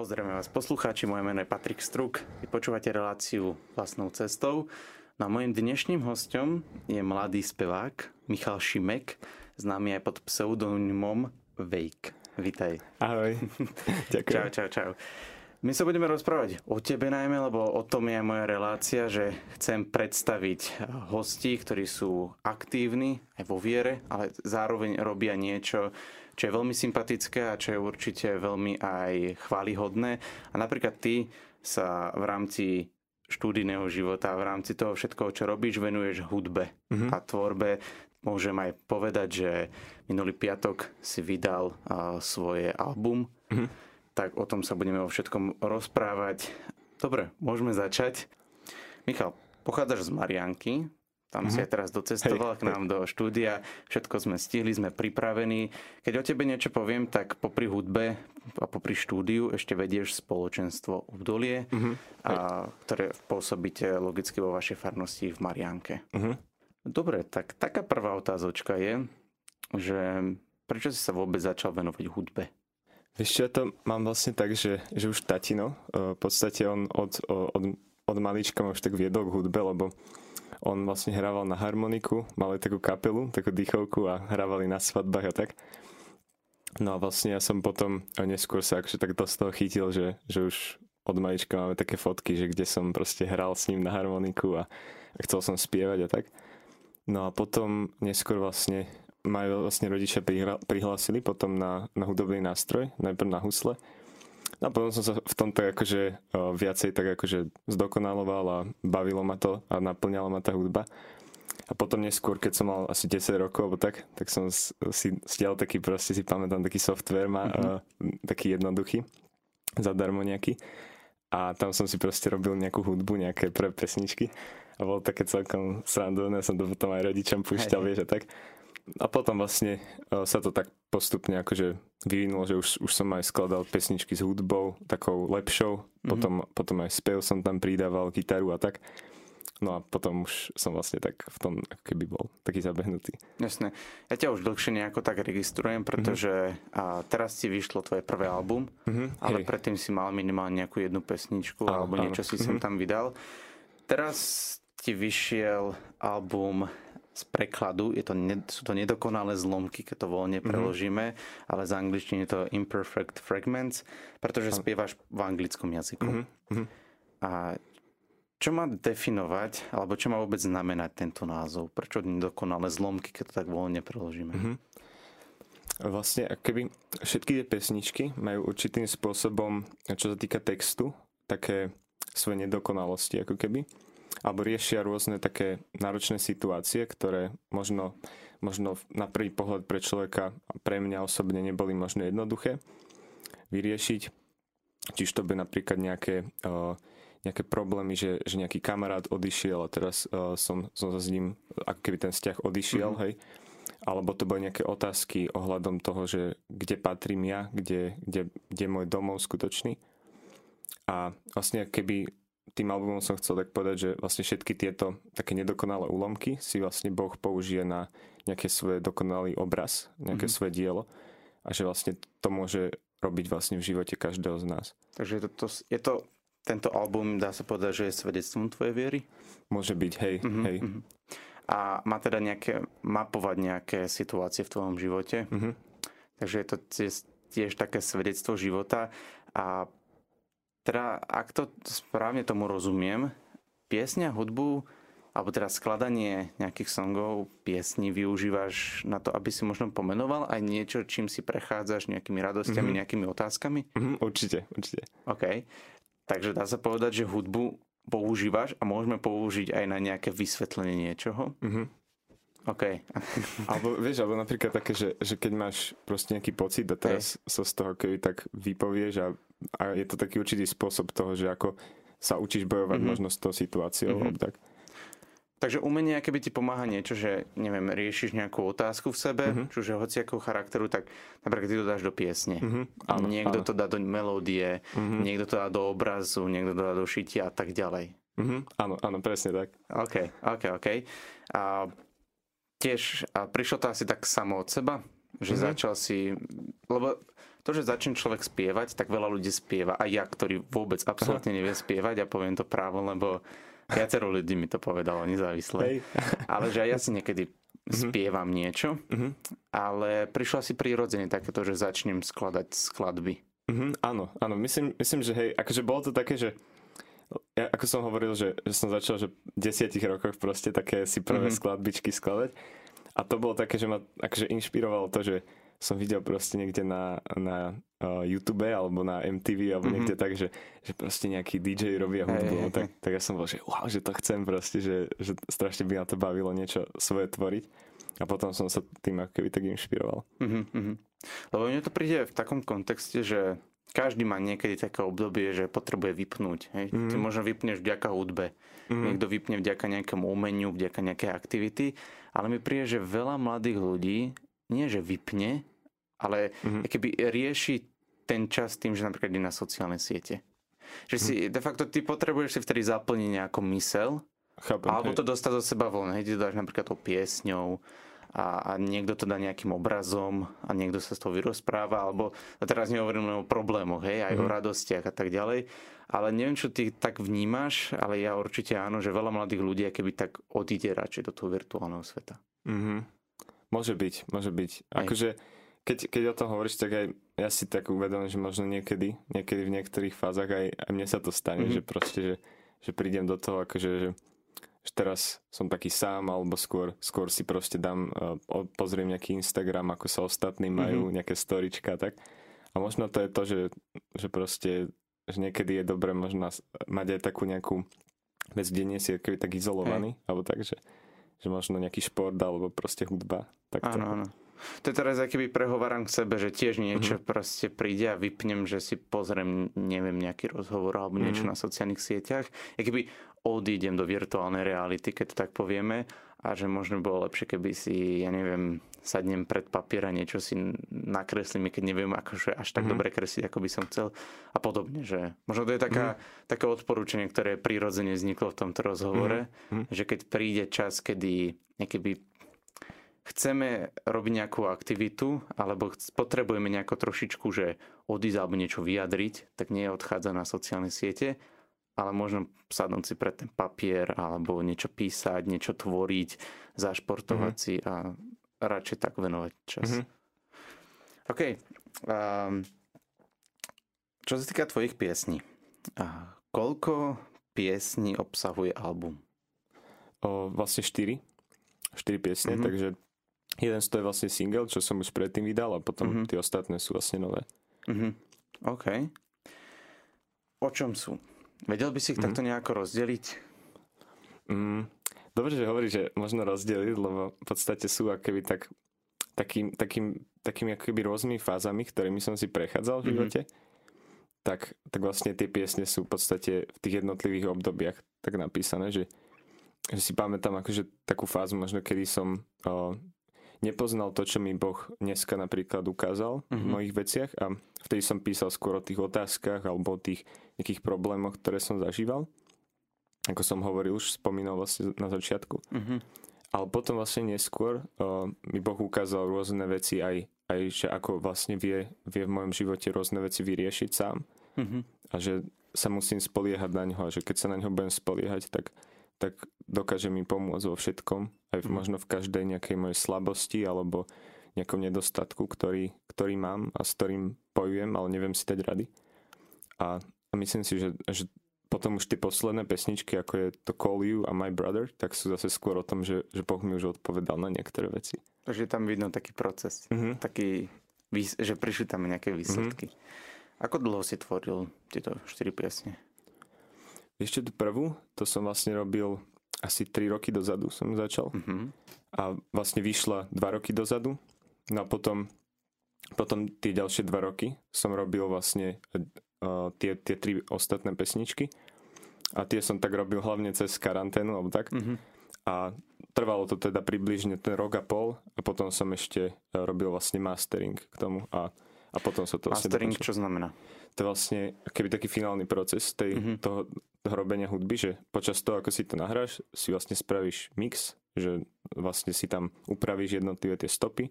Pozdravím vás poslucháči, moje meno je Patrik Struk. Vy počúvate reláciu vlastnou cestou. No a mojim dnešným hostom je mladý spevák Michal Šimek, známy aj pod pseudonymom Vejk. Vítaj. Ahoj. Ďakujem. Čau, čau, čau. My sa budeme rozprávať o tebe najmä, lebo o tom je moja relácia, že chcem predstaviť hostí, ktorí sú aktívni aj vo viere, ale zároveň robia niečo, čo je veľmi sympatické a čo je určite veľmi aj chválihodné. A napríklad ty sa v rámci štúdijného života, v rámci toho všetkoho, čo robíš, venuješ hudbe mm-hmm. a tvorbe. Môžem aj povedať, že minulý piatok si vydal uh, svoje album, mm-hmm. tak o tom sa budeme o všetkom rozprávať. Dobre, môžeme začať. Michal, pochádzaš z Marianky, tam mm-hmm. si aj teraz docestoval hej, k nám hej. do štúdia, všetko sme stihli, sme pripravení. Keď o tebe niečo poviem, tak popri hudbe a popri štúdiu ešte vedieš spoločenstvo Obdolie, mm-hmm. a, ktoré pôsobíte logicky vo vašej farnosti v Marianke. Mm-hmm. Dobre, tak taká prvá otázočka je, že prečo si sa vôbec začal venovať hudbe? Vieš čo, ja to mám vlastne tak, že, že už tatino, v podstate on od, od, od malička ma už tak viedol k hudbe, lebo on vlastne hrával na harmoniku, mali takú kapelu, takú dýchovku a hrávali na svadbách a tak. No a vlastne ja som potom neskôr sa akože tak do toho chytil, že, že už od malička máme také fotky, že kde som proste hral s ním na harmoniku a, a chcel som spievať a tak. No a potom neskôr vlastne majú vlastne rodičia prihlásili potom na, na hudobný nástroj, najprv na husle No a potom som sa v tom tak akože viacej tak akože zdokonaloval a bavilo ma to a naplňala ma tá hudba. A potom neskôr, keď som mal asi 10 rokov alebo tak, tak som si stiel taký, proste si pamätám, taký software má, mm-hmm. uh, taký jednoduchý, zadarmo nejaký. A tam som si proste robil nejakú hudbu, nejaké pre pesničky. A bolo také celkom srandovné, som to potom aj rodičom púšťal, vieš, a tak a potom vlastne e, sa to tak postupne akože vyvinulo, že už, už som aj skladal pesničky s hudbou, takou lepšou, mm-hmm. potom, potom aj spev som tam pridával, gitaru a tak. No a potom už som vlastne tak v tom ako keby bol taký zabehnutý. Jasné. Ja ťa už dlhšie nejako tak registrujem, pretože mm-hmm. a teraz ti vyšlo tvoje prvé album, mm-hmm. ale Hej. predtým si mal minimálne nejakú jednu pesničku áno, alebo niečo áno. si mm-hmm. sem tam vydal. Teraz ti vyšiel album z prekladu, je to, sú to nedokonalé zlomky, keď to voľne mhm. preložíme, mm-hmm. ale z angličtiny je to imperfect fragments, pretože spievaš v anglickom jazyku. Mm-hmm. A čo má definovať, alebo čo má vôbec znamenať tento názov? Prečo nedokonalé zlomky, keď to tak voľne preložíme? Mm-hmm. Vlastne, keby všetky tie pesničky majú určitým spôsobom, čo sa týka textu, také svoje nedokonalosti, ako keby alebo riešia rôzne také náročné situácie, ktoré možno, možno na prvý pohľad pre človeka a pre mňa osobne neboli možno jednoduché vyriešiť. Čiže to by napríklad nejaké, uh, nejaké problémy, že, že nejaký kamarát odišiel a teraz uh, som, som s ním, ako keby ten vzťah odišiel, mm-hmm. hej. Alebo to boli nejaké otázky ohľadom toho, že kde patrím ja, kde, kde, kde je môj domov skutočný. A vlastne keby tým albumom som chcel tak povedať, že vlastne všetky tieto také nedokonalé úlomky si vlastne Boh použije na nejaké svoje dokonalý obraz, nejaké mm-hmm. svoje dielo a že vlastne to môže robiť vlastne v živote každého z nás. Takže je to, to, je to tento album, dá sa povedať, že je svedectvom tvojej viery? Môže byť, hej, mm-hmm. hej. Mm-hmm. A má teda nejaké, mapovať nejaké situácie v tvojom živote. Mm-hmm. Takže je to tiež, tiež také svedectvo života a teda, ak to správne tomu rozumiem, piesňa, hudbu, alebo teda skladanie nejakých songov, piesní využívaš na to, aby si možno pomenoval aj niečo, čím si prechádzaš nejakými radosťami, mm-hmm. nejakými otázkami? Mm-hmm, určite, určite. OK. Takže dá sa povedať, že hudbu používaš a môžeme použiť aj na nejaké vysvetlenie niečoho? Mm-hmm. OK. alebo vieš, alebo napríklad také, že, že keď máš proste nejaký pocit a teraz hey. sa z toho keby tak vypovieš a a je to taký určitý spôsob toho, že ako sa učíš bojovať mm-hmm. možno s tou situáciou. Mm-hmm. Tak. Takže umenie, keby ti pomáha niečo, že neviem, riešiš nejakú otázku v sebe, mm-hmm. čiže hociakého charakteru, tak napríklad ty to dáš do piesne. Mm-hmm. Áno, niekto áno. to dá do melódie, mm-hmm. niekto to dá do obrazu, niekto to dá do šitia a tak ďalej. Mm-hmm. Áno, áno, presne tak. OK, OK, OK. A tiež a prišlo to asi tak samo od seba, že mm-hmm. začal si, lebo to, že začne človek spievať, tak veľa ľudí spieva. A ja, ktorý vôbec absolútne nevie spievať, a poviem to právo, lebo viacero ľudí mi to povedalo nezávisle. Hej. Ale že aj ja si niekedy mm-hmm. spievam niečo, mm-hmm. ale prišlo si prirodzene takéto, že začnem skladať skladby. Mm-hmm, áno, áno. Myslím, myslím, že hej, akože bolo to také, že ja, ako som hovoril, že, že som začal, že v desiatich rokoch proste také si prvé mm-hmm. skladbičky skladať. A to bolo také, že ma akože inšpirovalo to, že som videl proste niekde na, na uh, YouTube alebo na MTV alebo mm-hmm. niekde tak, že, že proste nejaký DJ robia hudbu, hey, tak, tak ja som bol, že wow, že to chcem proste, že, že strašne by ma to bavilo niečo svoje tvoriť. A potom som sa tým ako keby tak inšpiroval. Mm-hmm. Lebo mne to príde v takom kontexte, že každý má niekedy také obdobie, že potrebuje vypnúť. Hej? Mm. Ty možno vypneš vďaka hudbe, mm. niekto vypne vďaka nejakému umeniu, vďaka nejakej aktivity, ale mi príde, že veľa mladých ľudí nie, že vypne, ale mm. keby rieši ten čas tým, že napríklad ide na sociálne siete. Že si, mm. de facto ty potrebuješ si vtedy zaplniť nejakú mysel, Chápem, alebo hej. to dostať do seba von. Hej, ty to dáš napríklad tou piesňou, a, a niekto to dá nejakým obrazom a niekto sa z toho vyrozpráva, alebo a teraz nehovorím len o problémoch, hej, aj mm. o mhm. radostiach a tak ďalej. Ale neviem, čo ty tak vnímaš, ale ja určite áno, že veľa mladých ľudí keby tak odíde radšej do toho virtuálneho sveta. Mm-hmm. Môže byť, môže byť. Akože, keď, keď o tom hovoríš, tak aj ja si tak uvedom, že možno niekedy, niekedy v niektorých fázach aj, aj mne sa to stane, mm-hmm. že proste, že, že prídem do toho, akože, že že teraz som taký sám, alebo skôr, skôr si proste dám, uh, pozriem nejaký Instagram, ako sa ostatní majú, mm-hmm. nejaké storička, tak. A možno to je to, že, že proste, že niekedy je dobré možno mať aj takú nejakú vec, kde nie si tak izolovaný, hey. alebo tak, že, že možno nejaký šport, alebo proste hudba. Tak áno, áno. To je teraz keby prehováram k sebe, že tiež niečo mm-hmm. proste príde a vypnem, že si pozriem, neviem, nejaký rozhovor alebo mm-hmm. niečo na sociálnych sieťach. keby odídem do virtuálnej reality, keď to tak povieme, a že možno bolo lepšie, keby si, ja neviem, sadnem pred papier a niečo si nakreslím, keď neviem akože až tak mm. dobre kresliť, ako by som chcel a podobne, že možno to je taká, mm. také odporúčanie, ktoré prirodzene vzniklo v tomto rozhovore, mm. že keď príde čas, kedy keby chceme robiť nejakú aktivitu alebo potrebujeme nejako trošičku, že odísť alebo niečo vyjadriť, tak nie odchádza na sociálne siete, ale možno sadnúť si pred ten papier alebo niečo písať, niečo tvoriť, zašportovať mm-hmm. si a radšej tak venovať čas. Mm-hmm. OK. Um, čo sa týka tvojich piesní, a koľko piesní obsahuje album? O, vlastne 4. 4 piesne, mm-hmm. takže jeden z toho je vlastne single, čo som už predtým vydal a potom mm-hmm. tie ostatné sú vlastne nové. Mm-hmm. OK. O čom sú? Vedel by si ich mm. takto nejako rozdeliť? Mm, dobre, že hovorí, že možno rozdeliť, lebo v podstate sú akoby tak, takým, takým, takými akoby rôznymi fázami, ktorými som si prechádzal v mhm. živote. Mm-hmm. Tak, tak vlastne tie piesne sú v podstate v tých jednotlivých obdobiach tak napísané, že, že si pamätám akože takú fázu možno, kedy som o, nepoznal to, čo mi Boh dneska napríklad ukázal mm-hmm. v mhm. mojich veciach a vtedy som písal skôr o tých otázkach alebo o tých nejakých problémoch, ktoré som zažíval. Ako som hovoril, už spomínal vlastne na začiatku. Mm-hmm. Ale potom vlastne neskôr uh, mi Boh ukázal rôzne veci aj, aj že ako vlastne vie, vie v mojom živote rôzne veci vyriešiť sám. Mm-hmm. A že sa musím spoliehať na ňo a že keď sa na ňo budem spoliehať, tak tak dokáže mi pomôcť vo všetkom, aj v, mm. možno v každej nejakej mojej slabosti alebo nejakom nedostatku, ktorý, ktorý mám a s ktorým pojujem, ale neviem si dať rady. A, a myslím si, že, že potom už tie posledné pesničky, ako je to Call You a My Brother, tak sú zase skôr o tom, že, že Boh mi už odpovedal na niektoré veci. Takže tam vidno taký proces, mm-hmm. taký, že prišli tam nejaké výsledky. Mm-hmm. Ako dlho si tvoril tieto štyri piesne? Ešte tú prvú, to som vlastne robil asi 3 roky dozadu som začal. Mm-hmm. A vlastne vyšla 2 roky dozadu. No a potom, potom tie ďalšie 2 roky som robil vlastne uh, tie, tie tri ostatné pesničky. A tie som tak robil hlavne cez karanténu alebo tak. Mm-hmm. A trvalo to teda približne ten rok a pol a potom som ešte robil vlastne mastering k tomu a, a potom sa to vlastne Mastering dokončilo. čo znamená? To je vlastne keby taký finálny proces tej, mm-hmm. toho, toho robenia hudby, že počas toho, ako si to nahráš, si vlastne spravíš mix, že vlastne si tam upravíš jednotlivé tie stopy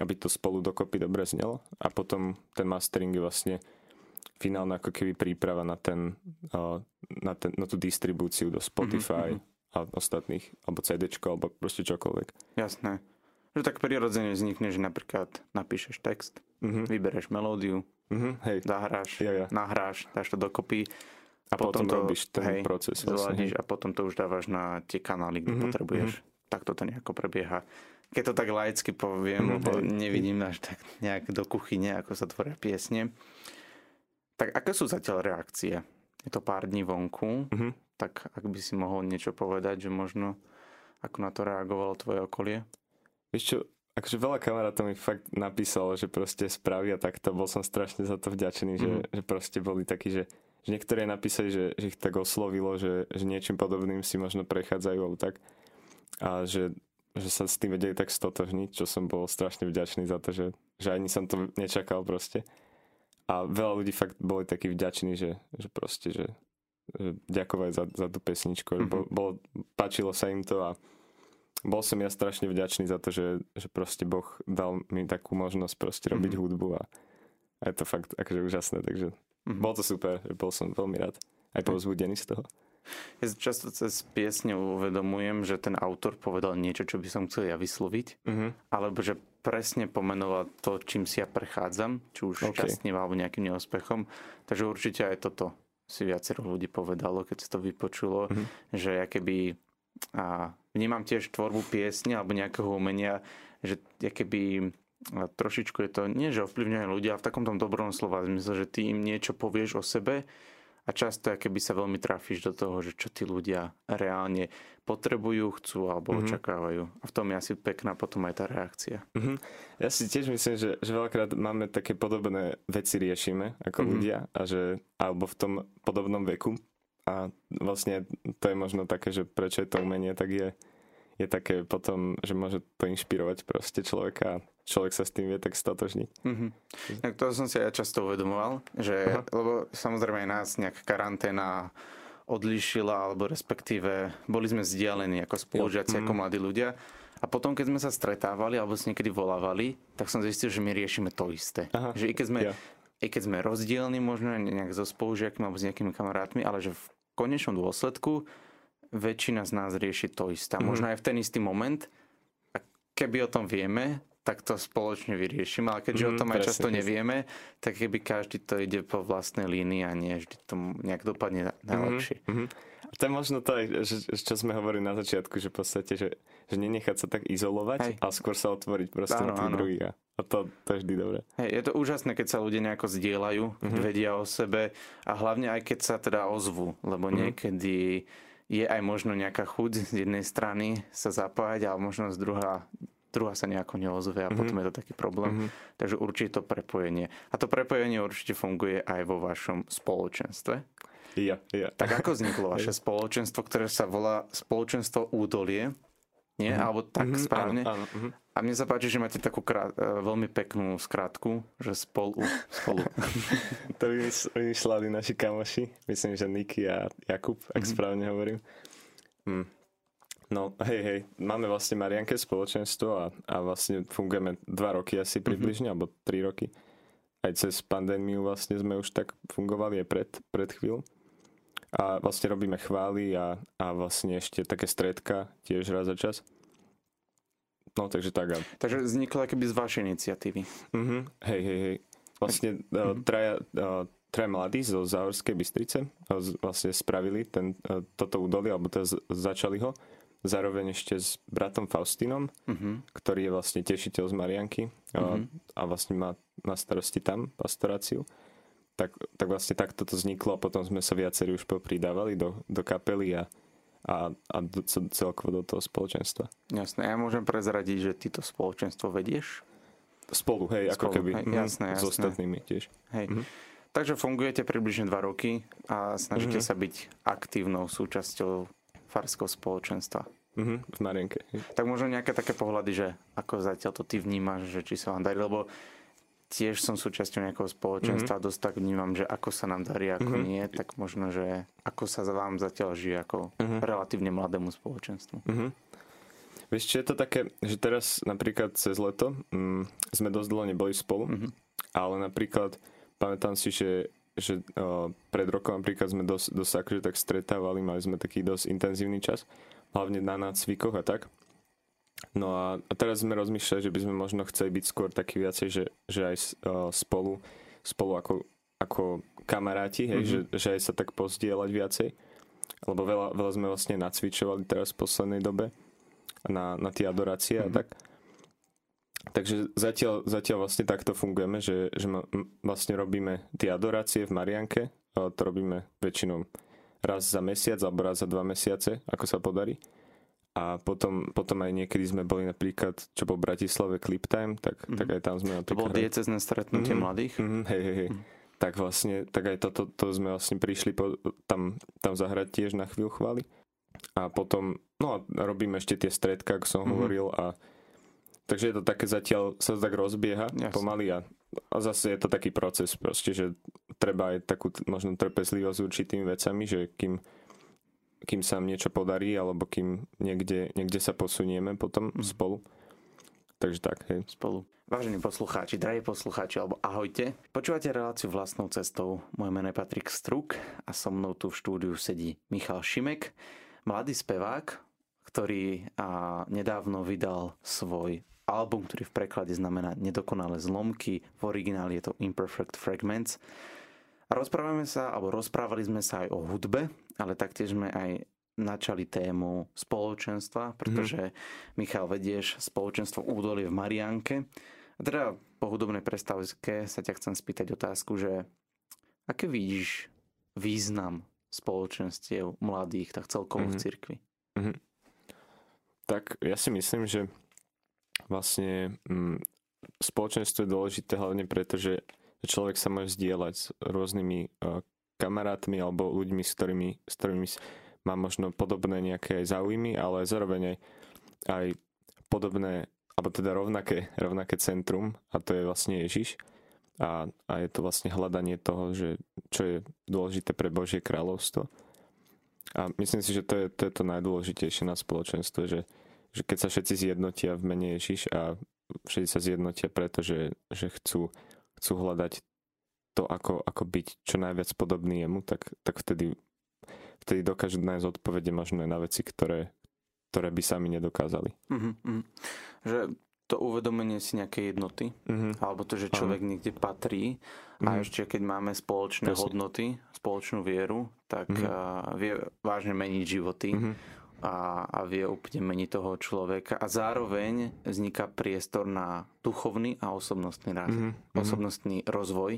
aby to spolu dokopy dobre znelo a potom ten mastering je vlastne finálna ako keby príprava na, ten, na, ten, na tú distribúciu do Spotify mm-hmm. a ostatných, alebo CD, alebo proste čokoľvek. Jasné. Že tak prirodzene vznikne, že napríklad napíšeš text, mm-hmm. vybereš melódiu, mm-hmm, hej. zahráš, ja, ja. nahráš, dáš to dokopy a potom, potom to robíš ten hej, proces. Vlastne. a potom to už dávaš na tie kanály, kde mm-hmm, potrebuješ. Mm-hmm. Tak to nejako prebieha. Keď to tak laicky poviem, mm-hmm. lebo nevidím až tak nejak do kuchyne, ako sa tvoria piesne. Tak aké sú zatiaľ reakcie? Je to pár dní vonku, mm-hmm. tak ak by si mohol niečo povedať, že možno ako na to reagovalo tvoje okolie? Vieš čo, akože veľa kamarátov mi fakt napísalo, že proste spravia takto, bol som strašne za to vďačený, mm. že, že proste boli takí, že, že niektorí napísali, že, že ich tak oslovilo, že, že niečím podobným si možno prechádzajú alebo tak a že, že sa s tým vedeli tak stotožniť, čo som bol strašne vďačný za to, že, že ani som to nečakal proste. A veľa ľudí fakt boli takí vďační, že, že proste, že, že ďakovať za, za tú pesničku. Mm-hmm. Bol, bol, páčilo sa im to a bol som ja strašne vďačný za to, že, že proste Boh dal mi takú možnosť proste robiť mm-hmm. hudbu a, a je to fakt akože úžasné, takže mm-hmm. bol to super, bol som veľmi rád. Aj povzbudený z toho. Ja často cez piesne uvedomujem, že ten autor povedal niečo, čo by som chcel ja vysloviť, mm-hmm. alebo že presne pomenoval to, čím si ja prechádzam, či už okay. šťastným alebo nejakým neúspechom. Takže určite aj toto si viacero ľudí povedalo, keď sa to vypočulo, mm-hmm. že ja keby a vnímam tiež tvorbu piesne alebo nejakého umenia, že keby trošičku je to, nie že ovplyvňuje ľudia, v takom tom dobrom slova zmysle, že ty im niečo povieš o sebe a často keby sa veľmi trafíš do toho, že čo tí ľudia reálne potrebujú, chcú alebo mm-hmm. očakávajú. A v tom je asi pekná potom aj tá reakcia. Mm-hmm. Ja si tiež myslím, že, že veľakrát máme také podobné veci riešime ako mm-hmm. ľudia a že alebo v tom podobnom veku a vlastne to je možno také, že prečo je to umenie, tak je, je také potom, že môže to inšpirovať proste človeka a človek sa s tým vie tak stotožniť. Mm-hmm. Tak to som si aj často uvedomoval, že, Aha. lebo samozrejme aj nás nejaká karanténa odlíšila, alebo respektíve boli sme vzdialení ako spolužiaci, mm. ako mladí ľudia. A potom, keď sme sa stretávali alebo si niekedy volávali, tak som zistil, že my riešime to isté. Aha. Že i keď sme ja i keď sme rozdielni možno nejak so spolužiakmi alebo s nejakými kamarátmi, ale že v konečnom dôsledku väčšina z nás rieši to isté. Mm. Možno aj v ten istý moment. A keby o tom vieme, tak to spoločne vyriešime, ale keďže mm, o tom aj často presne. nevieme, tak keby každý to ide po vlastnej línii a nie vždy to nejak dopadne najlepšie. Mm-hmm. To je možno to, že, čo sme hovorili na začiatku, že v podstate, že, že nenechať sa tak izolovať Hej. a skôr sa otvoriť proste áno, na tých druhých. A to, to je vždy dobré. Hej, je to úžasné, keď sa ľudia nejako zdieľajú, mm-hmm. vedia o sebe a hlavne aj keď sa teda ozvu, lebo mm-hmm. niekedy je aj možno nejaká chuť z jednej strany sa zapájať, ale možno z druhá druhá sa nejako neozve a mm-hmm. potom je to taký problém. Mm-hmm. Takže určite to prepojenie. A to prepojenie určite funguje aj vo vašom spoločenstve. Ja, ja. Tak ako vzniklo vaše spoločenstvo, ktoré sa volá Spoločenstvo Údolie? Nie? Mm-hmm. Alebo tak mm-hmm, správne? Áno, áno, mm-hmm. A mne sa páči, že máte takú krát, e, veľmi peknú skratku, že spolu. spolu. to vymysleli naši kamoši. Myslím, že Niky a Jakub, ak mm-hmm. správne hovorím. Mm. No, hej, hej, máme vlastne Marianke spoločenstvo a, a vlastne fungujeme dva roky asi mhm. približne, mm-hmm. alebo tri roky. Aj cez pandémiu vlastne sme už tak fungovali aj pred, pred chvíľou a vlastne robíme chvály a, a vlastne ešte také stredka tiež raz za čas. No, takže tak. Takže vzniklo keby z vašej iniciatívy. Uh-huh. Hej, hej, hej. Vlastne uh-huh. traja, uh, traja mladí zo Záhorskej Bystrice uh, vlastne spravili ten, toto údolie, alebo teda začali ho. Zároveň ešte s bratom Faustinom, uh-huh. ktorý je vlastne tešiteľ z Marianky uh-huh. a vlastne má na starosti tam pastoráciu tak, tak vlastne takto to vzniklo a potom sme sa viacerí už popridávali do, do kapely a, a, a do, celkovo do toho spoločenstva. Jasné, ja môžem prezradiť, že ty to spoločenstvo vedieš? Spolu, hej, Spolu, ako keby. Hej, jasné, jasné. S ostatnými tiež. Hej. Mm-hmm. Takže fungujete približne dva roky a snažíte mm-hmm. sa byť aktívnou súčasťou farského spoločenstva. Mm-hmm, v Marienke. Tak možno nejaké také pohľady, že ako zatiaľ to ty vnímaš, že či sa vám darí, lebo tiež som súčasťou nejakého spoločenstva, mm-hmm. dosť tak vnímam, že ako sa nám darí, ako mm-hmm. nie, tak možno, že ako sa za vám zatiaľ žije ako mm-hmm. relatívne mladému spoločenstvu. Mm-hmm. Vieš, čo je to také, že teraz napríklad cez leto mm, sme dosť dlho neboli spolu, mm-hmm. ale napríklad pamätám si, že, že o, pred rokom napríklad sme dosť, dosť akože tak stretávali, mali sme taký dosť intenzívny čas, hlavne na nácvikoch a tak. No a, a teraz sme rozmýšľali, že by sme možno chceli byť skôr taký viacej, že, že aj spolu, spolu ako, ako kamaráti, hej, mm-hmm. že, že aj sa tak pozdieľať viacej lebo veľa, veľa sme vlastne nacvičovali teraz v poslednej dobe na, na tie adorácie mm-hmm. a mhm. tak. Takže zatiaľ, zatiaľ vlastne takto fungujeme, že, že ma, vlastne robíme tie adorácie v Marianke, to robíme väčšinou raz za mesiac alebo raz za dva mesiace, ako sa podarí. A potom, potom aj niekedy sme boli napríklad, čo po Bratislave Clip Time, tak, mm-hmm. tak aj tam sme napríklad... To bolo diecezne stretnutie mm-hmm. mladých? Mm-hmm, hej, hej, hej. Mm-hmm tak vlastne, tak aj toto to, to sme vlastne prišli po, tam, tam zahrať tiež na chvíľu chváli. A potom, no a robíme ešte tie stredka, ako som mm-hmm. hovoril a takže je to také zatiaľ sa tak rozbieha Jasne. pomaly a, a zase je to taký proces proste, že treba aj takú možno trpezlivosť s určitými vecami, že kým, kým sa niečo podarí alebo kým niekde, niekde sa posunieme potom mm. spolu. Takže tak, hej. Spolu. Vážení poslucháči, drahí poslucháči, alebo ahojte. Počúvate reláciu vlastnou cestou. Moje meno je Patrik Struk a so mnou tu v štúdiu sedí Michal Šimek, mladý spevák, ktorý a, nedávno vydal svoj album, ktorý v preklade znamená Nedokonalé zlomky. V origináli je to Imperfect Fragments. A rozprávame sa, alebo rozprávali sme sa aj o hudbe, ale taktiež sme aj načali tému spoločenstva, pretože mm. Michal vedieš spoločenstvo Údolie v Marianke a teda po hudobnej prestávke sa ťa chcem spýtať otázku, že aké vidíš význam spoločenstiev mladých, tak celkovo mm-hmm. v mhm. cirkvi? Mm-hmm. Tak ja si myslím, že vlastne mm, spoločenstvo je dôležité hlavne preto, že človek sa môže zdieľať s rôznymi uh, kamarátmi alebo ľuďmi, s ktorými, s ktorými má možno podobné nejaké záujmy, ale zároveň aj, aj podobné alebo teda rovnaké, rovnaké centrum a to je vlastne Ježiš. A, a je to vlastne hľadanie toho, že čo je dôležité pre Božie kráľovstvo. A myslím si, že to je to, je to najdôležitejšie na spoločenstve, že, že keď sa všetci zjednotia v mene Ježiš a všetci sa zjednotia preto, že, že chcú, chcú hľadať to, ako, ako byť čo najviac podobný jemu, tak, tak vtedy, vtedy dokážu nájsť odpovede možno aj na veci, ktoré, ktoré by sami nedokázali. Mm-hmm. Že to uvedomenie si nejakej jednoty, mm-hmm. alebo to, že človek mm-hmm. niekde patrí mm-hmm. a mhm. ešte keď máme spoločné Presne. hodnoty, spoločnú vieru, tak mm-hmm. uh, vie vážne meniť životy mm-hmm. a, a vie úplne meniť toho človeka a zároveň vzniká priestor na duchovný a osobnostný rast, mm-hmm. osobnostný rozvoj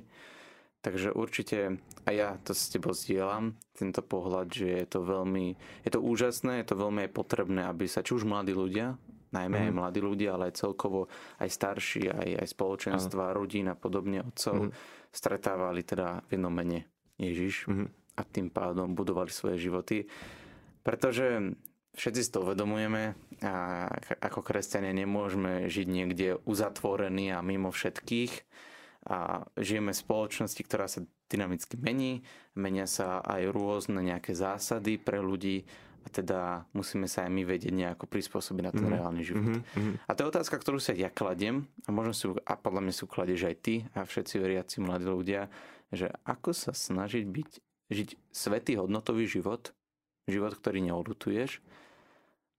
Takže určite aj ja to s tebou zdieľam, tento pohľad, že je to veľmi, je to úžasné, je to veľmi aj potrebné, aby sa či už mladí ľudia, najmä mm. aj mhm. mladí ľudia, ale aj celkovo aj starší, aj, aj spoločenstva, mm. rodín a podobne otcov mm. stretávali teda v jednom mene Ježiš mm. a tým pádom budovali svoje životy. Pretože všetci si to uvedomujeme a ako kresťania nemôžeme žiť niekde uzatvorení a mimo všetkých a žijeme v spoločnosti, ktorá sa dynamicky mení, menia sa aj rôzne nejaké zásady pre ľudí a teda musíme sa aj my vedieť nejako prispôsobiť na ten mm-hmm. reálny život. Mm-hmm. A to je otázka, ktorú sa ja kladiem a možno si, a podľa mňa si ukladeš aj ty a všetci veriaci mladí ľudia, že ako sa snažiť byť, žiť svetý hodnotový život, život, ktorý neodutuješ,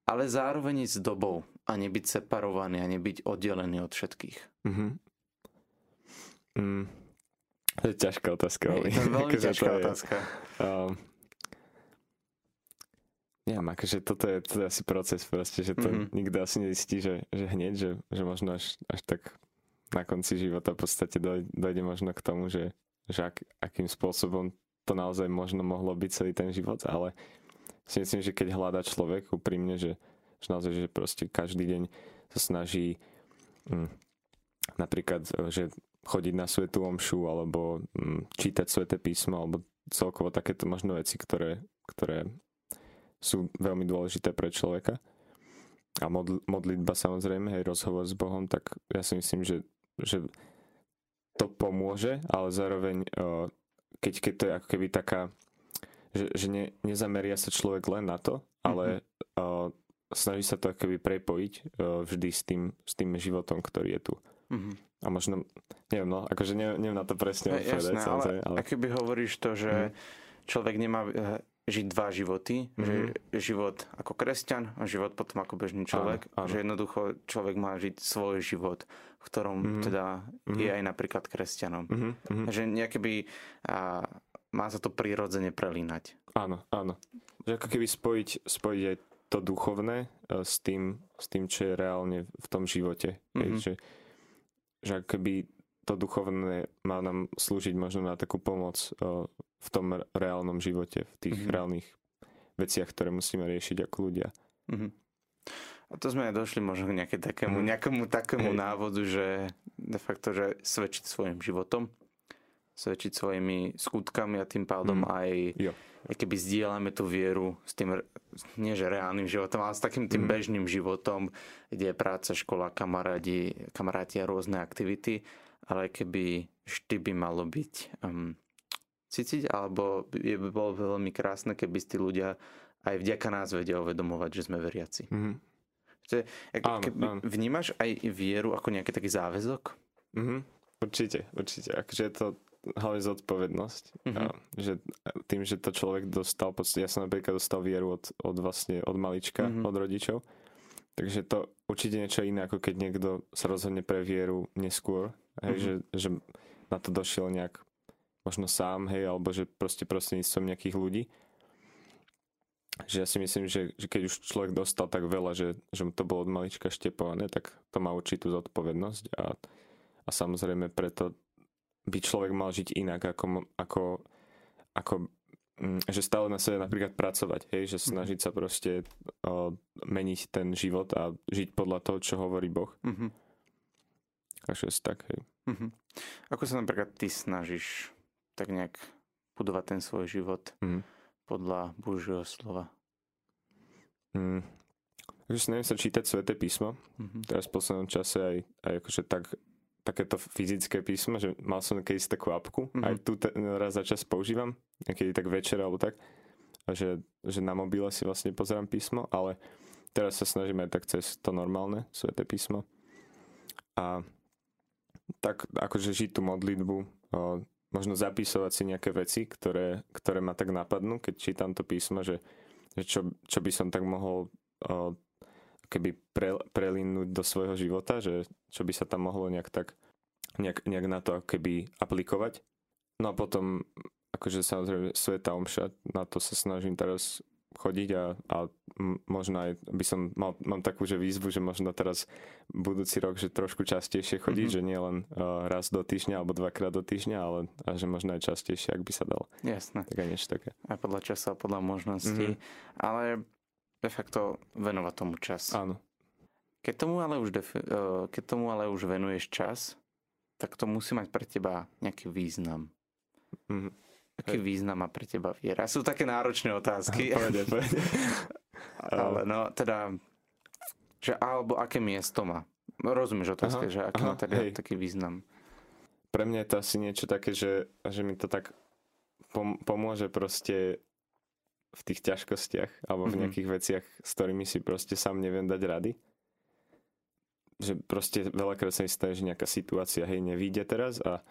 ale zároveň s dobou a nebyť separovaný a nebyť oddelený od všetkých. Mm-hmm. Mm, to je ťažká otázka. Je, to veľmi akože ťažká to je, otázka. Um, neviem, akože toto je, toto je asi proces proste, že to mm-hmm. nikto asi nezistí, že, že hneď, že, že možno až, až tak na konci života v podstate dojde, dojde možno k tomu, že, že ak, akým spôsobom to naozaj možno mohlo byť celý ten život, ale si myslím, že keď hľadá človek úprimne, že, že naozaj, že proste každý deň sa snaží hm, napríklad, že chodiť na svetú omšu alebo mm, čítať sveté písmo alebo celkovo takéto možno veci, ktoré, ktoré sú veľmi dôležité pre človeka. A modl- modlitba samozrejme, aj rozhovor s Bohom, tak ja si myslím, že, že to pomôže, ale zároveň keď, keď to je ako keby taká, že, že ne, nezameria sa človek len na to, ale mm-hmm. snaží sa to akoby prepojiť uh, vždy s tým, s tým životom, ktorý je tu. Mhm. A možno, neviem, no, akože neviem, neviem na to presne Je, odpovedať, jasné, ale, ale... keby hovoríš to, že Mhm. človek nemá eh, žiť dva životy, Mhm. že život ako kresťan a život potom ako bežný človek, áno. že jednoducho človek má žiť svoj život, v ktorom Mhm. teda Mhm. je aj napríklad kresťanom. Mhm, mhm. Že nejaké by a, má sa to prirodzene prelínať. Áno, áno. Že ako keby spojiť, spojiť aj to duchovné eh, s tým, s tým, čo je reálne v tom živote. Hej, Mhm. že, že keby to duchovné má nám slúžiť možno na takú pomoc eh, v tom reálnom živote, v tých Mhm. reálnych veciach, ktoré musíme riešiť ako ľudia. Mhm. A to sme aj došli možno k nejaké takému, Mhm. nejakému takému návodu, že de facto, že svedčiť svojim životom, svedčiť svojimi skutkami a tým pádom Mhm. aj, Jo. keby zdieľame tú vieru s tým, nie že reálnym životom, ale s takým tým Mhm. bežným životom, kde je práca, škola, kamarádi, kamaráti a rôzne aktivity, ale keby vždy by malo byť um, cítiť, alebo by, by bolo veľmi krásne, keby tí ľudia aj vďaka nás vedia uvedomovať, že sme veriaci. Mhm. Ako, Áno, keby, áno. Vnímaš aj vieru ako nejaký taký záväzok? Mhm. Určite, určite. Akože je to hlavne zodpovednosť. Mhm. A, že tým, že to človek dostal, ja som napríklad dostal vieru od, od vlastne od malička, Mhm. od rodičov. Takže to určite niečo iné, ako keď niekto sa rozhodne pre vieru neskôr. Hej, Mhm. že, že na to došiel nejak možno sám, hej, alebo že proste prostredníctvom nejakých ľudí. Že ja si myslím, že, že keď už človek dostal tak veľa, že, že mu to bolo od malička štepované, tak to má určitú zodpovednosť a, a samozrejme preto by človek mal žiť inak, ako, ako, ako mm, že stále na sebe napríklad pracovať, hej, že snažiť sa proste o, meniť ten život a žiť podľa toho, čo hovorí Boh. Mhm. Takže tak, hej. Mhm. Ako sa napríklad ty snažíš tak nejak budovať ten svoj život Mhm. podľa Božieho slova? Mm. Takže snažím sa čítať Sveté písmo. Mhm. Teraz v poslednom čase aj, aj akože tak, takéto fyzické písmo, že mal som kedysi takú apku, Mhm. aj tu te, raz za čas používam, niekedy tak večer alebo tak, že, že na mobile si vlastne pozerám písmo, ale teraz sa snažím aj tak cez to normálne Sveté písmo. A tak akože žiť tú modlitbu, o, možno zapisovať si nejaké veci, ktoré, ktoré ma tak napadnú, keď čítam to písmo, že, že čo, čo by som tak mohol o, keby pre, prelínuť do svojho života, že čo by sa tam mohlo nejak tak nejak, nejak na to keby aplikovať. No a potom akože samozrejme Sveta Omša, na to sa snažím teraz chodiť a, a možno aj by som mal, mám takú že výzvu, že možno teraz budúci rok, že trošku častejšie chodiť, Mhm. že nie len uh, raz do týždňa alebo dvakrát do týždňa, ale a že možno aj častejšie, ak by sa dalo. Jasné. Tak aj niečo také. Aj podľa času a podľa možností. Mhm. Ale de facto venovať tomu čas. Áno. Keď tomu ale už, defi- eh, keď tomu ale už venuješ čas, tak to musí mať pre teba nejaký význam. Mhm. Aký význam má pre teba viera? Sú také náročné otázky. Povede, povede. Ale no, teda, že alebo aké miesto má. Rozumieš otázke, Aha, že aký má aha, teda hej. taký význam. pre mňa je to asi niečo také, že, že mi to tak pom- pomôže proste v tých ťažkostiach alebo v Mhm. nejakých veciach, s ktorými si proste sám neviem dať rady. Že proste veľakrát sa mi stane, že nejaká situácia hej nevíde teraz a,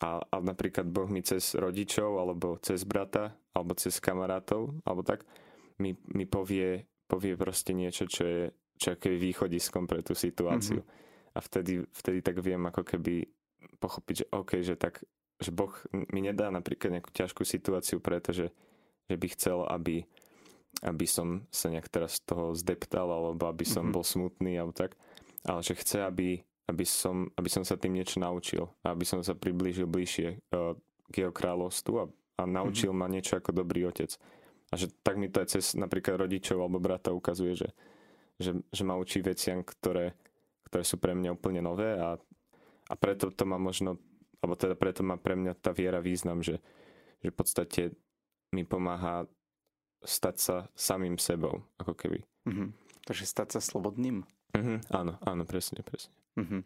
a, a napríklad Boh mi cez rodičov alebo cez brata alebo cez kamarátov alebo tak mi, mi povie, povie proste niečo, čo je, čo je východiskom pre tú situáciu. A vtedy, vtedy tak viem ako keby pochopiť, že OK, že tak, že Boh mi nedá napríklad nejakú ťažkú situáciu, pretože že by chcel, aby, aby som sa nejak teraz z toho zdeptal, alebo aby som Mhm. bol smutný, alebo tak. Ale že chce, aby, aby, som, aby som sa tým niečo naučil. Aby som sa priblížil bližšie uh, k jeho kráľovstvu a, a naučil ma niečo ako dobrý otec. A že tak mi to aj cez napríklad rodičov alebo brata ukazuje, že, že, že ma učí veciam, ktoré, ktoré sú pre mňa úplne nové a, a preto to má možno, alebo teda preto má pre mňa tá viera význam, že, že v podstate mi pomáha stať sa samým sebou, ako keby. Mhm. Takže stať sa slobodným. Mhm, áno, áno, presne, presne. Mhm.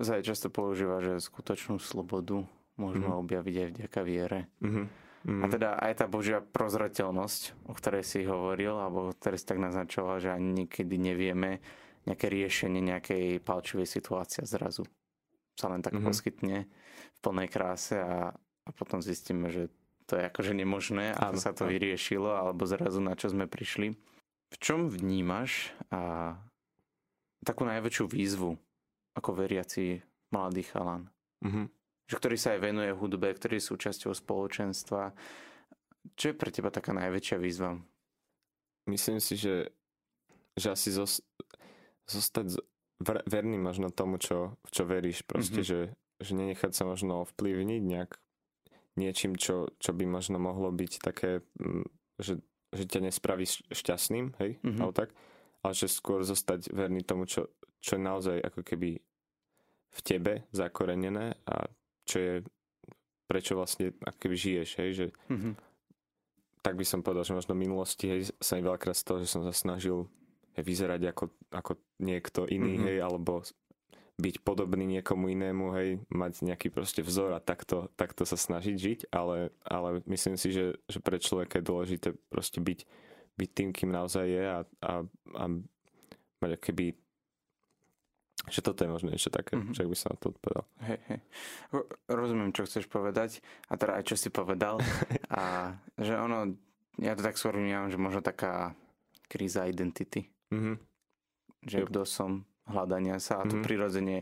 To sa aj často používa, že skutočnú slobodu môžeme Mhm. objaviť aj vďaka viere. Mhm, Mm. A teda aj tá Božia prozrateľnosť, o ktorej si hovoril, alebo o ktorej si tak naznačoval, že ani niekedy nevieme nejaké riešenie nejakej palčivej situácie zrazu sa len tak mm-hmm. poskytne v plnej kráse a, a potom zistíme, že to je akože nemožné, ako sa to vyriešilo, alebo zrazu na čo sme prišli. V čom vnímaš a, takú najväčšiu výzvu ako veriaci mladý chalan? Mm-hmm že ktorý sa aj venuje hudbe, ktorý je súčasťou spoločenstva. Čo je pre teba taká najväčšia výzva? Myslím si, že, že asi zos, zostať verný možno tomu, čo, v čo veríš. Proste, mm-hmm. že, že nenechať sa možno ovplyvniť nejak niečím, čo, čo by možno mohlo byť také, mm, že, že ťa nespraví šťastným, hej, mm-hmm. alebo tak, ale že skôr zostať verný tomu, čo, čo je naozaj ako keby v tebe zakorenené a čo je, prečo vlastne keby žiješ, hej, že mm-hmm. tak by som povedal, že možno v minulosti, hej, sa mi veľakrát z toho, že som sa snažil hej, vyzerať ako, ako niekto iný, mm-hmm. hej, alebo byť podobný niekomu inému, hej, mať nejaký proste vzor a takto, takto sa snažiť žiť, ale, ale myslím si, že, že pre človeka je dôležité proste byť, byť tým, kým naozaj je a, a, a mať keby že toto je možno niečo také, mm-hmm. že by som na to odpovedal. Hej, hej. Rozumiem, čo chceš povedať a teda aj čo si povedal. a že ono, ja to tak skôr vnímam, že možno taká kríza identity. Mm-hmm. Že yep. kto som, hľadania sa a to mm-hmm. prirodzene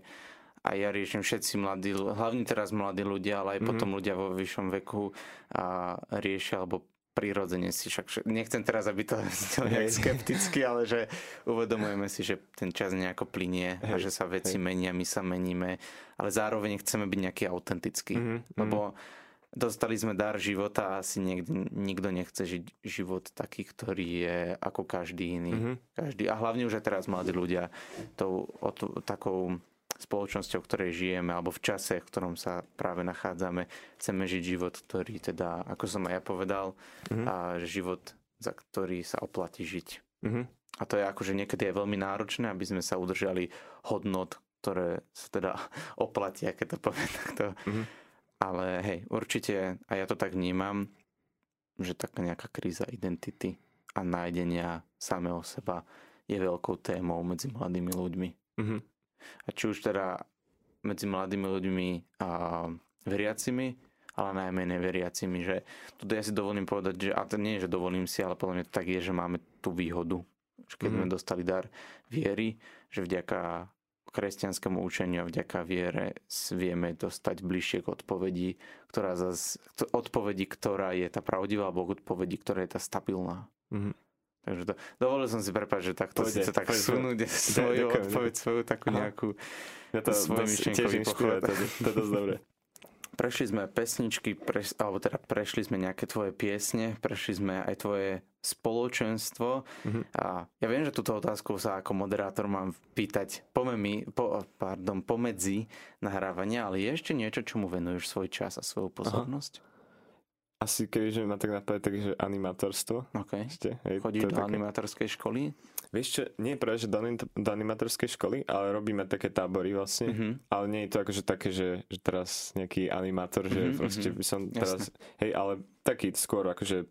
a ja riešim všetci mladí, hlavne teraz mladí ľudia, ale aj mm-hmm. potom ľudia vo vyššom veku a riešia alebo prirodzene si však, nechcem teraz, aby to znelo nejak skepticky, ale že uvedomujeme si, že ten čas nejako plinie a že sa veci hej. menia, my sa meníme, ale zároveň chceme byť nejaký autentický, mm-hmm. lebo dostali sme dar života a asi niekde, nikto nechce žiť život taký, ktorý je ako každý iný. Mm-hmm. Každý, a hlavne už aj teraz mladí ľudia tou, o, takou spoločnosťou, v ktorej žijeme, alebo v čase, v ktorom sa práve nachádzame, chceme žiť život, ktorý teda, ako som aj ja povedal, mm-hmm. a život, za ktorý sa oplatí žiť. Mm-hmm. A to je akože niekedy je veľmi náročné, aby sme sa udržali hodnot, ktoré sa teda oplatia, keď to poviem takto. Mm-hmm. Ale hej, určite, a ja to tak vnímam, že taká nejaká kríza identity a nájdenia samého seba je veľkou témou medzi mladými ľuďmi. Mm-hmm. A či už teda medzi mladými ľuďmi a veriacimi, ale najmä neveriacimi, že tu ja si dovolím povedať, že, a to nie je, že dovolím si, ale podľa mňa to tak je, že máme tú výhodu, že keď mm-hmm. sme dostali dar viery, že vďaka kresťanskému učeniu a vďaka viere vieme dostať bližšie k odpovedi, ktorá zas, odpovedi, ktorá je tá pravdivá, alebo k odpovedi, ktorá je tá stabilná. Mm-hmm. Takže to, dovolil som si prepať, že takto si sa tak sunúť svoju odpoveď, svoju takú nejakú ja to svoj myšlienkový pochod. To, to je dosť dobré. Prešli sme pesničky, preš, alebo teda prešli sme nejaké tvoje piesne, prešli sme aj tvoje spoločenstvo. Mm-hmm. A ja viem, že túto otázku sa ako moderátor mám pýtať pomemi, po, pardon, pomedzi nahrávania, ale je ešte niečo, čomu venuješ svoj čas a svoju pozornosť? Aha asi kebyže ma tak napadne, takže animátorstvo. OK. Ešte, hej, Chodíš do také... animátorskej školy? Vieš čo, nie je práve, že do, do animátorskej školy, ale robíme také tábory vlastne. Mm-hmm. Ale nie je to akože také, že, že teraz nejaký animátor, že mm-hmm, proste by som teraz... Jasne. Hej, ale taký skôr akože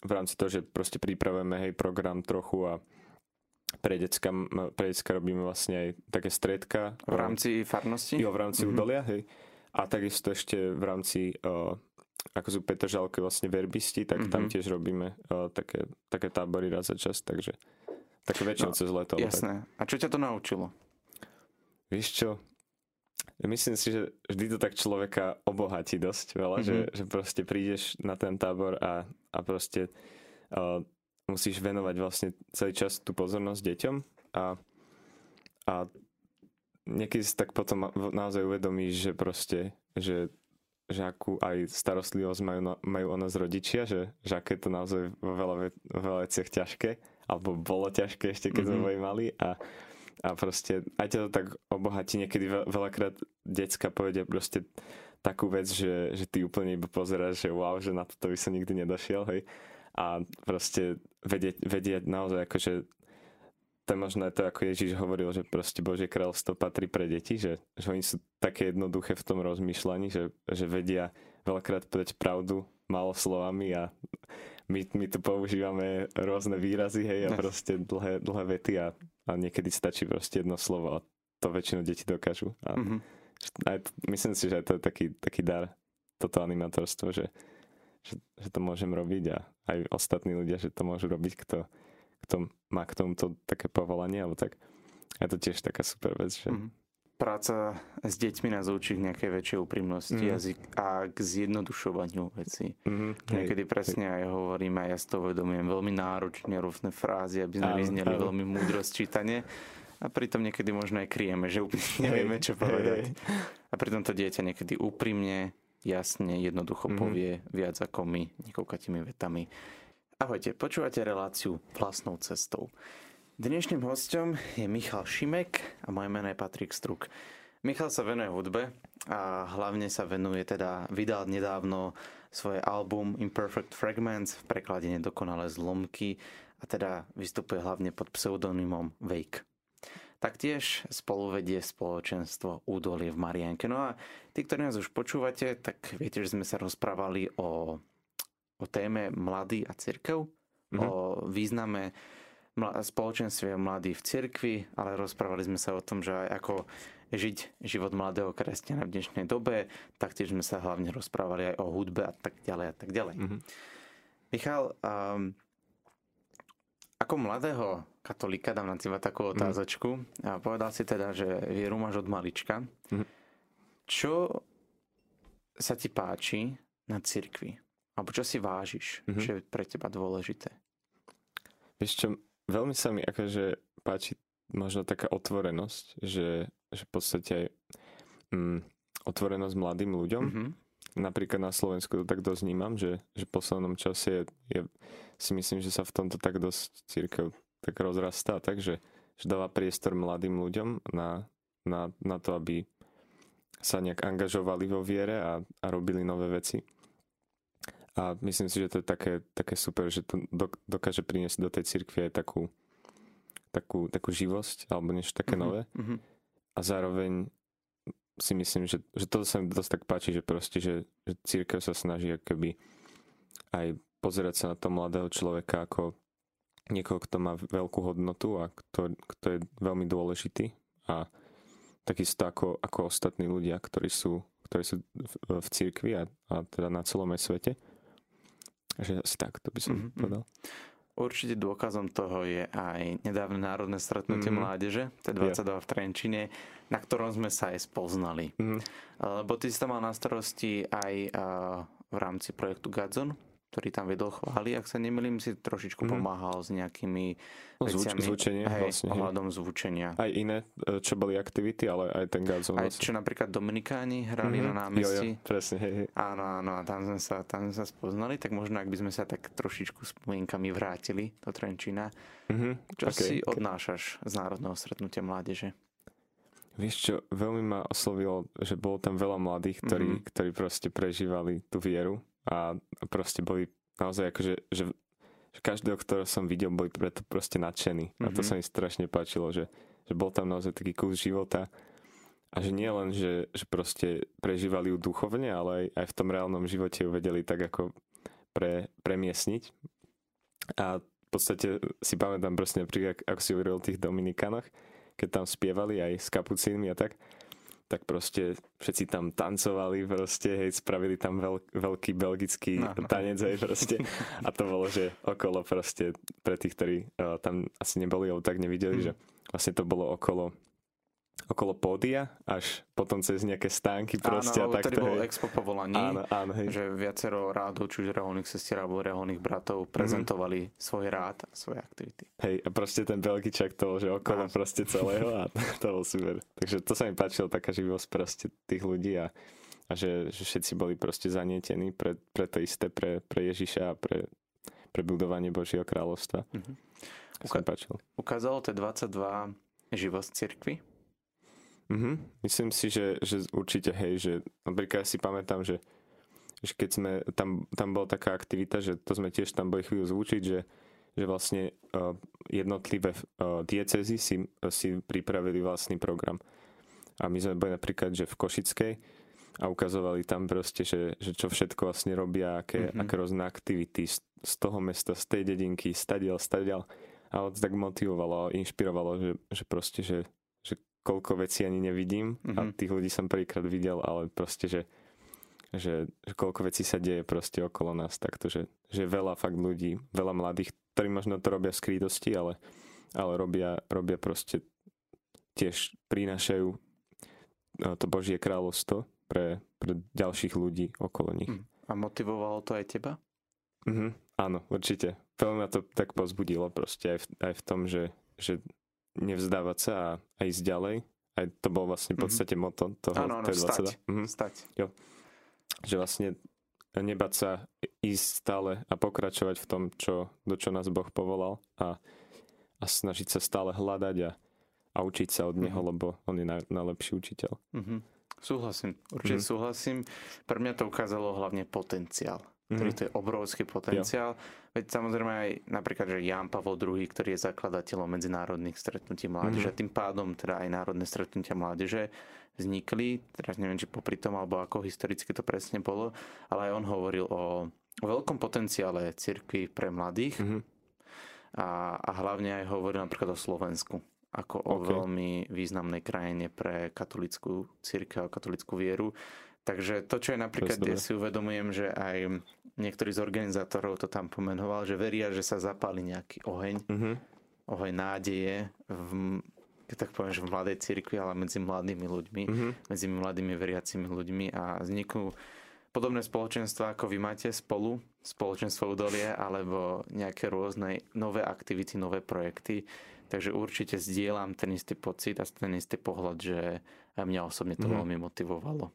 v rámci toho, že proste pripravujeme hej program trochu a pre decka, pre decka robíme vlastne aj také stredka. V rámci farnosti? Jo, v rámci mm-hmm. údolia, hej. A takisto ešte v rámci uh, ako sú Petržalke vlastne verbisti, tak mm-hmm. tam mhm. tiež robíme uh, také, také tábory raz za čas, takže také väčšinou no, cez leto. Jasné. Tak. A čo ťa to naučilo? Vieš čo, myslím si, že vždy to tak človeka obohatí dosť veľa, mm-hmm. že, že proste prídeš na ten tábor a, a proste uh, musíš venovať vlastne celý čas tú pozornosť deťom a, a niekedy si tak potom naozaj uvedomíš, že proste, že že akú aj starostlivosť majú, majú o nás rodičia, že, že aké je to naozaj vo veľa, veľa veciach ťažké, alebo bolo ťažké ešte, keď mm-hmm. sme boli mali a, a proste aj ťa to tak obohatí, niekedy veľakrát decka povedia proste takú vec, že, že ty úplne iba pozeráš, že wow, že na toto by som nikdy nedošiel, hej. A proste vedieť, vedieť naozaj akože to je možno to, ako Ježiš hovoril, že proste Božie kráľovstvo patrí pre deti, že, že oni sú také jednoduché v tom rozmýšľaní, že, že vedia veľakrát povedať pravdu málo slovami a my, my tu používame rôzne výrazy, hej, a proste dlhé, dlhé vety a, a niekedy stačí proste jedno slovo a to väčšinu deti dokážu. A mm-hmm. aj, myslím si, že to je taký, taký dar, toto animatorstvo, že, že, že to môžem robiť a aj ostatní ľudia, že to môžu robiť, kto, kto má k tomuto také povolanie, alebo tak. A to tiež taká super vec, že, mm-hmm práca s deťmi nás učí k nejakej väčšej úprimnosti mm. jazyk a k zjednodušovaniu veci. Mm, Niekedy hej, presne hej. aj hovorím, a ja si to uvedomujem, veľmi náročne rôzne frázy, aby sme vyzneli veľmi múdro sčítanie. A pritom niekedy možno aj kryjeme, že úplne nevieme, čo povedať. Hej. A pritom to dieťa niekedy úprimne, jasne, jednoducho mm. povie viac ako my, niekoľkatými vetami. Ahojte, počúvate reláciu vlastnou cestou. Dnešným hostom je Michal Šimek a moje meno je Patrik Struk. Michal sa venuje hudbe a hlavne sa venuje teda, vydal nedávno svoje album Imperfect Fragments v preklade Nedokonalé zlomky a teda vystupuje hlavne pod pseudonymom Wake. Taktiež spolu vedie spoločenstvo Údolie v Marianke. No a tí, ktorí nás už počúvate, tak viete, že sme sa rozprávali o, o téme mladý a cirkev, mm-hmm. o význame spoločenstve mladí v cirkvi, ale rozprávali sme sa o tom, že aj ako žiť život mladého kresťana v dnešnej dobe, taktiež sme sa hlavne rozprávali aj o hudbe a tak ďalej a tak ďalej. Mm-hmm. Michal, um, ako mladého katolíka dám na teba takú mhm. otázočku mm. a povedal si teda, že vieru máš od malička. Mm. Čo sa ti páči na cirkvi? Alebo čo si vážiš, mm-hmm. čo je pre teba dôležité? Vieš čo, veľmi sa mi akože páči možno taká otvorenosť, že, že v podstate aj mm, otvorenosť mladým ľuďom. Mm-hmm. Napríklad na Slovensku to tak dosť vnímam, že, že v poslednom čase je, je, si myslím, že sa v tomto tak dosť církev tak rozrastá, takže že dáva priestor mladým ľuďom na, na, na to, aby sa nejak angažovali vo viere a, a robili nové veci. A myslím si, že to je také, také super, že to dokáže priniesť do tej cirkvi aj takú, takú, takú živosť, alebo niečo také mm-hmm. nové. Mm-hmm. A zároveň si myslím, že, že to sa mi dosť tak páči, že proste, že, že církev sa snaží keby aj pozerať sa na to mladého človeka ako niekoho, kto má veľkú hodnotu a kto, kto je veľmi dôležitý a takisto ako, ako ostatní ľudia, ktorí sú, ktorí sú v, v církvi a, a teda na celom svete. Že asi tak, to by som mm-hmm. povedal. Určite dôkazom toho je aj nedávne národné stretnutie mm-hmm. mládeže, T22 yeah. v Trenčine, na ktorom sme sa aj spoznali. Mm-hmm. Lebo ty si tam mal na starosti aj v rámci projektu Gadzon, ktorý tam vedol chvály, ak sa nemýlim, si trošičku mm. pomáhal s nejakými no, veciami. Zvučenie hej, vlastne. Ohľadom zvučenia. Aj iné, e, čo boli aktivity, ale aj ten Godzone. Aj čo napríklad Dominikáni hrali mm-hmm. na námestí. Jo, jo, presne, hej, hej. Áno, áno, a tam sme, sa, tam sme sa spoznali, tak možno ak by sme sa tak trošičku spomienkami vrátili do Trenčína. Mm-hmm. Čo okay, si okay. odnášaš z Národného stretnutia mládeže? Vieš čo, veľmi ma oslovilo, že bolo tam veľa mladých, ktorí, mm-hmm. ktorí proste prežívali tú vieru a proste boli naozaj akože, že, že každého, ktorého som videl, boli preto proste nadšení. Mm-hmm. A to mhm. sa mi strašne páčilo, že, že bol tam naozaj taký kus života a že nie len, že, že proste prežívali ju duchovne, ale aj, aj v tom reálnom živote ju vedeli tak ako pre, premiesniť. A v podstate si pamätám proste napríklad, ako si hovoril o tých Dominikanoch, keď tam spievali aj s kapucínmi a tak, tak proste všetci tam tancovali proste, hej, spravili tam veľ, veľký belgický no. tanec, hej, proste. A to bolo, že okolo proste, pre tých, ktorí uh, tam asi neboli, alebo tak nevideli, mm. že vlastne to bolo okolo okolo pódia, až potom cez nejaké stánky proste. Áno, a takto, bolo expo povolaní, áno, áno, hej. že viacero rádov, či už reholných sestier alebo reholných bratov prezentovali mm-hmm. svoj rád a svoje aktivity. Hej, a proste ten Belgičak to bol, že okolo áno. proste celého a to bol super. Takže to sa mi páčilo, taká živosť proste tých ľudí a, a že, že všetci boli proste zanietení pre, pre to isté, pre, pre Ježiša a pre, pre budovanie Božieho kráľovstva. Mm-hmm. Uka- ukázalo to 22 živosť cirkvi? Mm-hmm. Myslím si, že, že určite hej, že napríklad si pamätám, že, že keď sme, tam, tam bola taká aktivita, že to sme tiež tam boli chvíľu zvučiť, že, že vlastne uh, jednotlivé uh, diecezy si, uh, si pripravili vlastný program. A my sme boli napríklad, že v Košickej a ukazovali tam proste, že, že čo všetko vlastne robia, aké, mm-hmm. aké rôzne aktivity z, z toho mesta, z tej dedinky, stadial, stadial. A to tak motivovalo, inšpirovalo, že, že proste, že koľko vecí ani nevidím mm-hmm. a mhm. tých ľudí som prvýkrát videl, ale proste, že, že, že koľko vecí sa deje proste okolo nás takto, že, že veľa fakt ľudí, veľa mladých, ktorí možno to robia v skrytosti, ale, ale robia, robia proste tiež prinášajú eh, to Božie kráľovstvo pre, pre ďalších ľudí okolo nich. Hm. A motivovalo to aj teba? Mhm, áno, určite. Veľmi ma to tak pozbudilo proste aj v, aj v tom, že, že nevzdávať sa a, a ísť ďalej. Aj to bol vlastne v mhm. podstate mm-hmm. moto toho. Áno, áno, stať. Mhm. stať. Jo. Že vlastne nebať sa ísť stále a pokračovať v tom, čo, do čo nás Boh povolal a, a snažiť sa stále hľadať a, a učiť sa od Neho, mm-hmm. lebo On je najlepší učiteľ. Mm-hmm. Súhlasím, určite mm. súhlasím. Pre mňa to ukázalo hlavne potenciál. Ktorý to je obrovský potenciál. Jo. Veď samozrejme aj napríklad, že Jan Pavel II, ktorý je zakladateľom medzinárodných stretnutí mládeže, mm. tým pádom teda aj národné stretnutia mládeže vznikli, teraz neviem, či popri tom, alebo ako historicky to presne bolo, ale aj on hovoril o, o veľkom potenciále cirkvi pre mladých mm. a, a hlavne aj hovoril napríklad o Slovensku ako o okay. veľmi významnej krajine pre katolickú církev a katolickú vieru. Takže to, čo je napríklad, ja si uvedomujem, že aj niektorý z organizátorov to tam pomenoval, že veria, že sa zapáli nejaký oheň, mm-hmm. oheň nádeje v, tak poviem, že v mladej cirkvi, ale medzi mladými ľuďmi, mm-hmm. medzi mladými veriacimi ľuďmi a vzniknú podobné spoločenstva, ako vy máte spolu, spoločenstvo Udolie, alebo nejaké rôzne nové aktivity, nové projekty, Takže určite zdieľam ten istý pocit a ten istý pohľad, že aj mňa osobne to mm. veľmi motivovalo.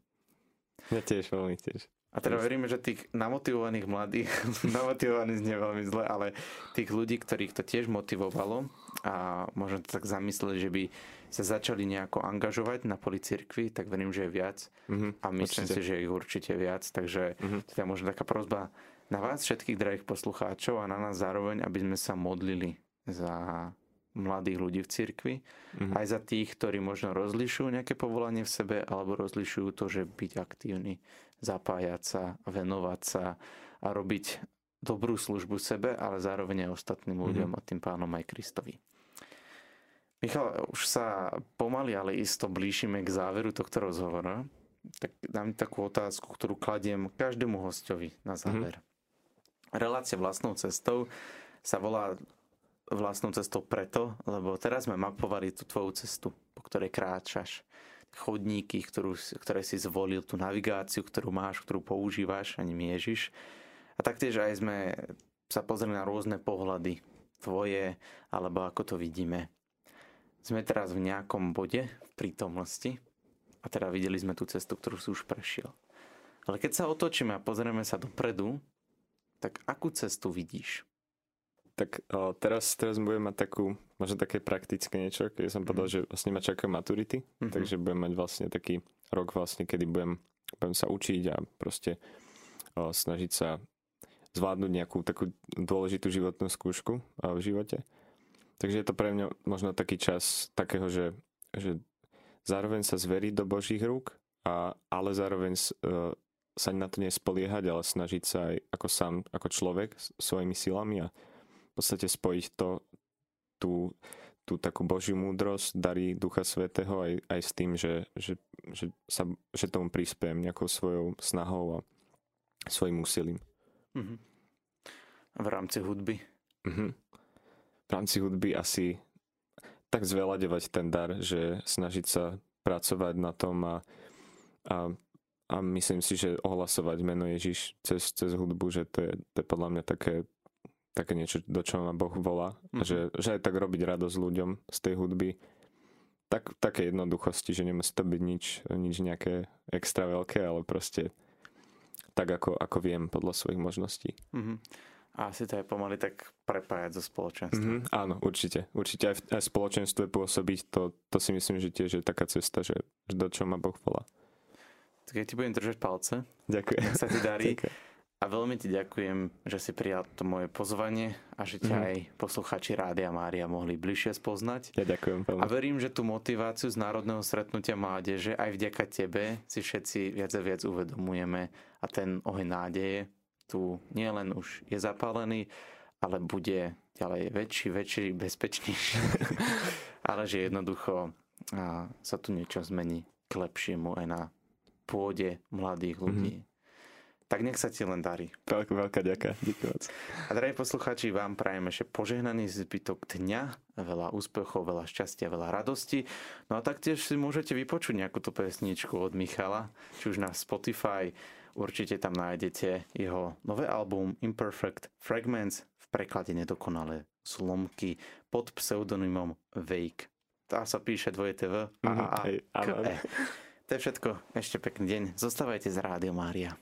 Ja tiež, veľmi tiež. A teda veríme, že tých namotivovaných mladých, namotivovaných znie veľmi zle, ale tých ľudí, ktorých to tiež motivovalo a možno to tak zamysleli, že by sa začali nejako angažovať na poli cirkvi, tak verím, že je viac. Mm-hmm, a myslím určite. si, že je ich určite viac. Takže mm-hmm. teda možno taká prozba na vás všetkých drahých poslucháčov a na nás zároveň, aby sme sa modlili za mladých ľudí v cirkvi, mm-hmm. aj za tých, ktorí možno rozlišujú nejaké povolanie v sebe, alebo rozlišujú to, že byť aktívny, zapájať sa, venovať sa a robiť dobrú službu sebe, ale zároveň aj ostatným mm-hmm. ľuďom a tým pánom aj Kristovi. Michal, už sa pomaly, ale isto blížime k záveru tohto rozhovora. Tak dám takú otázku, ktorú kladiem každému hostovi na záver. Mm-hmm. Relácia vlastnou cestou sa volá vlastnou cestou preto, lebo teraz sme mapovali tú tvoju cestu, po ktorej kráčaš. Chodníky, ktorú, ktoré si zvolil, tú navigáciu, ktorú máš, ktorú používaš, ani Ježiš. A taktiež aj sme sa pozreli na rôzne pohľady tvoje, alebo ako to vidíme. Sme teraz v nejakom bode v prítomnosti a teda videli sme tú cestu, ktorú si už prešiel. Ale keď sa otočíme a pozrieme sa dopredu, tak akú cestu vidíš? Tak o, teraz, teraz budem mať takú, možno také praktické niečo, keď som povedal, mm. že vlastne ma čakajú maturity, mm-hmm. takže budem mať vlastne taký rok vlastne, kedy budem, budem sa učiť a proste o, snažiť sa zvládnuť nejakú takú dôležitú životnú skúšku v živote. Takže je to pre mňa možno taký čas takého, že, že zároveň sa zveriť do Božích rúk, a, ale zároveň uh, sa na to nespoliehať, ale snažiť sa aj ako sám, ako človek svojimi silami a podstate spojiť to, tú, tú takú Božiu múdrosť, darí Ducha Svetého aj, aj s tým, že, že, že, sa, že tomu prispiem nejakou svojou snahou a svojim úsilím. Mm-hmm. V rámci hudby? Mm-hmm. V rámci hudby asi tak zveľadevať ten dar, že snažiť sa pracovať na tom a, a, a myslím si, že ohlasovať meno Ježiš cez, cez hudbu, že to je, to je podľa mňa také také niečo, do čoho ma Boh volá. Mm-hmm. Že, že aj tak robiť radosť ľuďom z tej hudby. Tak, také jednoduchosti, že nemusí to byť nič, nič nejaké extra veľké, ale proste tak, ako, ako viem podľa svojich možností. Mm-hmm. A asi to je pomaly tak prepájať so spoločenstvom. Mm-hmm, áno, určite. Určite aj v aj spoločenstve pôsobiť, to, to si myslím, že tiež je taká cesta, že, že do čoho ma Boh volá. Tak ja ti budem držať palce. Ďakujem. Nech sa ti darí. A veľmi ti ďakujem, že si prijal to moje pozvanie a že ťa mm. aj posluchači Rádia Mária mohli bližšie spoznať. Ja ďakujem veľmi. A verím, že tú motiváciu z Národného stretnutia mládeže aj vďaka tebe si všetci viac a viac uvedomujeme a ten oheň nádeje tu nielen už je zapálený, ale bude ďalej väčší, väčší, bezpečnejší. ale že jednoducho sa tu niečo zmení k lepšiemu aj na pôde mladých ľudí. Mm-hmm. Tak nech sa ti len darí. Veľká, veľká ďaká. Ďakujem. A drahí poslucháči, vám prajem ešte požehnaný zbytok dňa, veľa úspechov, veľa šťastia, veľa radosti. No a taktiež si môžete vypočuť nejakú tú pesničku od Michala, či už na Spotify. Určite tam nájdete jeho nové album Imperfect Fragments v preklade nedokonalé slomky pod pseudonymom Wake. Tá sa píše dvoje TV a, a, a. To je všetko. Ešte pekný deň. Zostávajte z Rádio Mária.